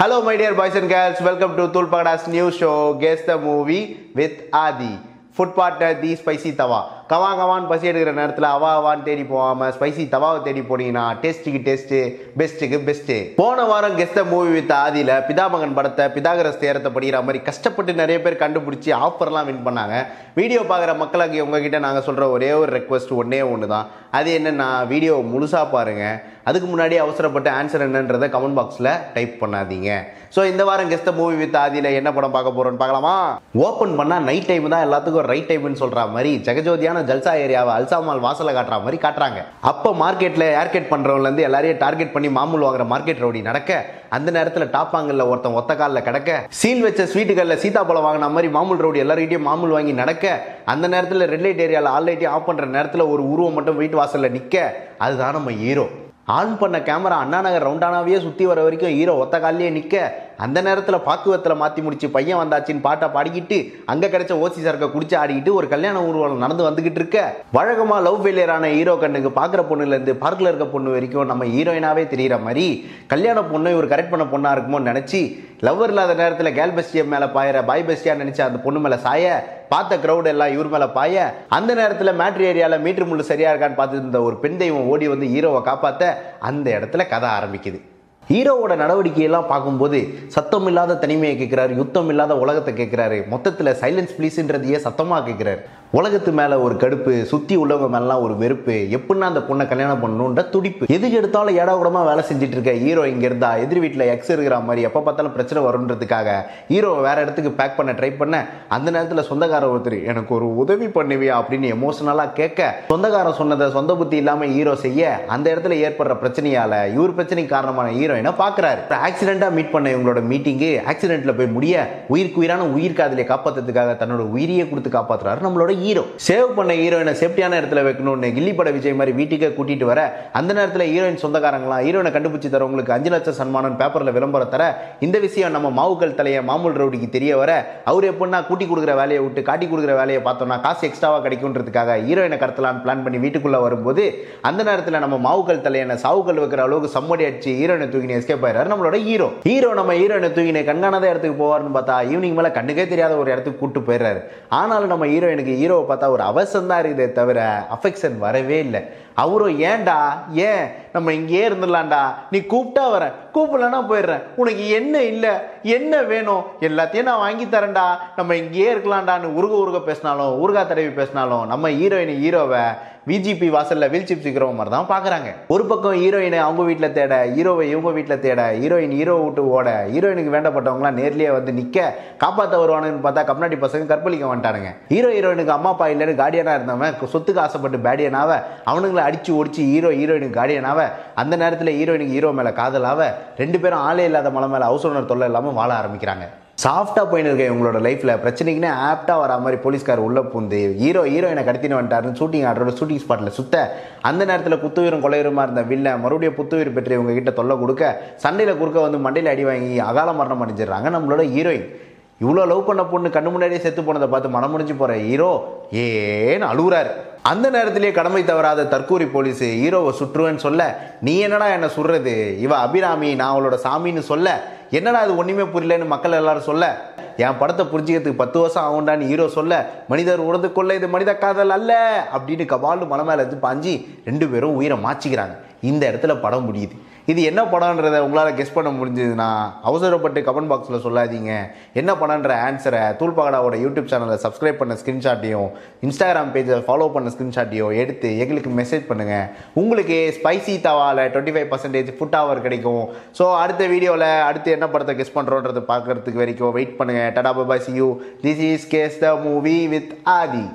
Hello, my dear boys and girls. Welcome to Tulpada's new show, Guess the Movie with Adi. Food partner, The Spicy Tawa. Kala கவான்னு பசி எடுக்கிற நேரத்தில் அவா அவான்னு தேடி போகாமல் spicy தவாவை தேடி போனீங்கன்னா டேஸ்ட்டுக்கு டேஸ்ட்டு பெஸ்ட்டுக்கு பெஸ்ட்டு போன வாரம் கெஸ்ட மூவி வித் ஆதியில் பிதாமகன் படத்தை பிதாகரஸ் தேரத்தை படிக்கிற மாதிரி கஷ்டப்பட்டு நிறைய பேர் கண்டுபிடிச்சி ஆஃபர்லாம் வின் பண்ணாங்க. வீடியோ பார்க்குற மக்களுக்கு உங்ககிட்ட நாங்கள் சொல்கிற ஒரே ஒரு ரெக்வஸ்ட் ஒன்றே ஒன்று தான் அது என்னென்னா வீடியோ முழுசாக பாருங்கள் அதுக்கு முன்னாடி அவசரப்பட்டு ஆன்சர் என்னன்றதை கமெண்ட் பாக்ஸில் டைப் பண்ணாதீங்க. ஸோ இந்த வாரம் கெஸ்ட் மூவி வித் ஆதியில் என்ன படம் பார்க்க போகிறோன்னு பார்க்கலாமா? ஓப்பன் பண்ணால் நைட் டைம் தான் எல்லாத்துக்கும் ரைட் டைம்னு சொல்கிற மாதிரி ஜெகஜோதியான ஜல்சா ஏரியாவை அல்சா மால் வாசலை காட்டுற மாதிரி காட்டுறாங்க. அப்போ மார்க்கெட்டில் ஏர்கெட் பண்ணுறவங்கலேருந்து எல்லாரையும் டார்கெட் பண்ணி மாமூல் வாங்குற மார்க்கெட் ரவுடி நடக்க அந்த நேரத்தில் டாப்பாங்கல்ல ஒருத்தன் ஒத்த காலில் கிடக்க சீல் வச்ச ஸ்வீட்டுகளில் சீதாப்பழம் வாங்கின மாதிரி மாமூல் ரவுடி எல்லார்கிட்டையும் மாமூல் வாங்கி நடக்க அந்த நேரத்தில் ரெட் லைட் ஏரியாவில் ஆல் லைட்டையும் ஆஃப் பண்ணுற நேரத்தில் ஒரு உருவம் மட்டும் வீட்டு வாசலில் நிற்க அதுதான் நம்ம ஹீரோ. ஆன் பண்ண கேமரா அண்ணா நகர் ரவுண்டானாவே சுற்றி வர வரைக்கும் ஹீரோ ஒத்த காலிலேயே நிற்க அந்த நேரத்தில் பாக்குவத்தில் மாற்றி முடிச்சு பையன் வந்தாச்சின்னு பாட்டை பாடிக்கிட்டு அங்கே கிடைச்ச ஓசி சரக்கை குடிச்சு ஆடிக்கிட்டு ஒரு கல்யாண ஊர்வலம் நடந்து வந்துகிட்டு இருக்க. வழக்கமாக லவ் ஃபெயிலியரான ஹீரோ கண்ணுக்கு பார்க்குற பொண்ணுலேருந்து பார்க்கில் இருக்க பொண்ணு வரைக்கும் நம்ம ஹீரோயினாவே தெரிகிற மாதிரி கல்யாண பொண்ணு இவர் கரெக்ட் பண்ண பொண்ணாக இருக்குமோன்னு நினச்சி லவ்வர் இல்லாத நேரத்தில் கேல் பெஸ்டியம் மேலே பாயிற பாய் பெஸ்டியாக நினச்சி அந்த பொண்ணு மேலே சாய பார்த்த க்ரௌட் எல்லாம் இவர் மேலே பாய அந்த நேரத்தில் மேட்ரி ஏரியாவில் மீட்டர் முள்ளு சரியாக இருக்கான்னு பார்த்துட்டு இருந்த ஒரு பெண் தெய்வம் ஓடி வந்து ஹீரோவை காப்பாற்ற அந்த இடத்துல கதை ஆரம்பிக்குது. ஹீரோவோட நடவடிக்கையெல்லாம் பார்க்கும்போது சத்தம் இல்லாத தனிமையை கேட்குறாரு யுத்தம் இல்லாத உலகத்தை கேட்குறாரு. மொத்தத்தில் சைலன்ஸ் ப்ளீஸுன்றதையே சத்தமாக கேட்குறாரு? உலகத்து மேலே ஒரு கடுப்பு சுற்றி உள்ளவங்க மேலாம் ஒரு வெறுப்பு. எப்படின்னா அந்த பொண்ணை கல்யாணம் பண்ணணுன்ற துடிப்பு. எதுக்கு எடுத்தாலும் ஏடா வேலை செஞ்சுட்டு இருக்க? ஹீரோ இங்கே இருந்தா எதிர் வீட்டில் எக்ஸ் இருக்கிற மாதிரி எப்போ பார்த்தாலும் பிரச்சனை வருன்றதுக்காக ஹீரோவை வேற இடத்துக்கு பேக் பண்ண ட்ரை பண்ண அந்த நேரத்தில் சொந்தக்காரர் ஒருத்தர் எனக்கு ஒரு உதவி பண்ணுவியா? அப்படின்னு எமோஷனலாக கேட்க சொந்தக்காரன் சொன்னதை சொந்த புத்தி இல்லாமல் ஹீரோ செய்ய அந்த இடத்துல ஏற்படுற பிரச்சனையால இவர் பிரச்சனைக்கு காரணமான ஹீரோயினை பார்க்குறாரு ஆக்சிடென்ட்டாக மீட் பண்ண இவங்களோட மீட்டிங்கு ஆக்சிடென்ட்ல போய் முடிய உயிருக்கு உயிரான உயிர் காதலியை காப்பாற்றுறதுக்காக தன்னோட உயிரியை கொடுத்து காப்பாற்றுறாரு நம்மளோட ஹீரோ சேவ் பண்ண ஹீரோயினை சேஃப்டியான இடத்துல வைக்கணும்னு கில்லி பட விஜய் மாதிரி வீட்டுக்கே கூட்டிட்டு வர அந்த நேரத்தில் ஹீரோயின் சொந்தக்காரங்களாம் ஹீரோயினை கண்டுபிடிச்சு தரவங்களுக்கு அஞ்சு லட்சம் சன்மானம் பேப்பரில் விளம்பரம் தர இந்த விஷயம் நம்ம மாவுக்கள் தலைய மாமூல் ரவுடிக்கு தெரிய வர அவர் எப்படின்னா கூட்டி கொடுக்குற வேலையை விட்டு காட்டி கொடுக்குற வேலையை பார்த்தோம்னா காசு எக்ஸ்ட்ராவாக கிடைக்கும்ன்றதுக்காக ஹீரோயினை கடத்தலான்னு பிளான் பண்ணி வீட்டுக்குள்ளே வரும்போது அந்த நேரத்தில் நம்ம மாவுக்கள் தலையனை சாவுக்கள் வைக்கிற அளவுக்கு சம்மடி அடிச்சு ஹீரோயினை தூக்கினு எஸ்கேப் ஆயிடுறாரு நம்மளோட ஹீரோ ஹீரோ நம்ம ஹீரோயினை தூக்கினு கண்காணாத இடத்துக்கு போவார்னு பார்த்தா ஈவினிங் மேலே கண்ணுக்கே தெரியாத ஒரு இடத்துக்கு கூட்டு போயிடுறாரு. ஆனாலும் நம்ம ஹீரோயினுக்கு ஹீரோ ஹீரோவை பார்த்தா ஒரு அவசரம் தான் இருக்குதே தவிர அஃபெக்ஷன் வரவே இல்லை. அவரும் ஏன்டா? ஏன் நம்ம இங்கேயே இருந்துடலாம்டா. நீ கூப்பிட்டா வரேன் கூப்பிடலன்னா போயிடுறேன். உனக்கு என்ன இல்லை? என்ன வேணும்? எல்லாத்தையும் நான் வாங்கி தரேன்டா. நம்ம இங்கேயே இருக்கலாம்டான்னு உருக உருக பேசினாலும் உருகா தடவி பேசினாலும் நம்ம ஹீரோயின் ஹீரோவை விஜிபி வாசலில் வீல் சிப் சிக்கிற மாதிரி தான் பார்க்குறாங்க ஒரு பக்கம் ஹீரோயினை அவங்க வீட்டில் தேட ஹீரோவை இவங்க வீட்டில் தேட ஹீரோயின் ஹீரோ விட்டு ஓட ஹீரோயினுக்கு வேண்டப்பட்டவங்களாம் நேர்லேயே வந்து நிற்க காப்பாற்ற வருவானுன்னு பார்த்தா கம்னாடி பசங்க கற்பழிக்க வந்துட்டானுங்க. ஹீரோ ஹீரோயினுக்கு அம்மா அப்பா இல்லைன்னு கார்டியனாக இருந்தவன் சொத்துக்கு ஆசைப்பட்டு பேடியனாவை அவனுங்களை அடிச்சு ஒடிச்சு ஹீரோ ஹீரோயினுக்கு கார்டியனாவ அந்த நேரத்தில் ஹீரோயினுக்கு ஹீரோ மேலே காதலாக ரெண்டு பேரும் ஆளே இல்லாத மலை மேலே ஹவுஸ் ஓனர் தொல்லை இல்லாமல் வாழ ஆரம்பிக்கிறாங்க. சாஃப்டாக போயின்னு இருக்க இவங்களோட லைஃப்பில் பிரச்சனைக்குன்னு ஆப்டாக வர மாதிரி போலீஸ்கார் உள்ளே பூந்து ஹீரோ ஹீரோயினை கடத்தின்னு வந்துட்டாருன்னு ஷூட்டிங் ஆர்டரோட ஷூட்டிங் ஸ்பாட்டில் சுத்த அந்த நேரத்தில் குத்துவீரும் கொலையுருமா இருந்த வில்ல மறுபடியும் புத்துயிர் பெற்று இவங்க கிட்ட தொல்லை கொடுக்க சண்டையில் குறுக்க வந்து மண்டையில் அடி வாங்கி அகால மரணம் அடைஞ்சிடுறாங்க நம்மளோட ஹீரோயின் இவ்வளோ லவ் பண்ண பொண்ணு கண்ணு முன்னாடியே செத்து போனதை பார்த்து மனம் முடிஞ்சு போகிற ஹீரோ ஏன்னு அழுகுறாரு. அந்த நேரத்திலேயே கடமை தவறாத தற்கூரி போலீஸ் ஹீரோவை சுற்றுவேன்னு சொல்ல நீ என்னடா என்னை சுடுறது? இவ அபிராமி நான் அவளோட சாமின்னு சொல்ல. என்னடா அது ஒன்றுமே புரியலன்னு மக்கள் எல்லாரும் சொல்ல? என் படத்தை புரிஞ்சுக்கிறதுக்கு பத்து வருஷம் ஆகுண்டான்னு ஹீரோ சொல்ல மனிதர் உணர்ந்து கொள்ள இது மனித காதல் அல்ல. அப்படின்னு கபாலு மலை மேலே எடுத்து பாஞ்சி ரெண்டு பேரும் உயிரை மாச்சிக்கிறாங்க. இந்த இடத்துல படம் முடியுது. இது என்ன படம்ன்றதை உங்களால் கெஸ் பண்ண முடிஞ்சதுன்னா அவசரப்பட்டு கமெண்ட் பாக்ஸில் சொல்லாதீங்க. என்ன படம்ன்ற ஆன்சரை தூள்பாகடாவோட யூடியூப் சேனலை சப்ஸ்கிரைப் பண்ண ஸ்க்ரீன்ஷாட்டையும் இன்ஸ்டாகிராம் பேஜை ஃபாலோ பண்ண ஸ்க்ரீன்ஷாட்டையும் எடுத்து எங்களுக்கு மெசேஜ் பண்ணுங்கள் உங்களுக்கு ஸ்பைசி தவாவில் twenty five percentage food hour கிடைக்கும். ஸோ அடுத்த வீடியோவில் அடுத்து என்ன படத்தை கெஸ் பண்ணுறோன்றதை பார்க்குறதுக்கு வரைக்கும் வெயிட் பண்ணுங்கள் டடா Baba see you this is case the movie with Aadhi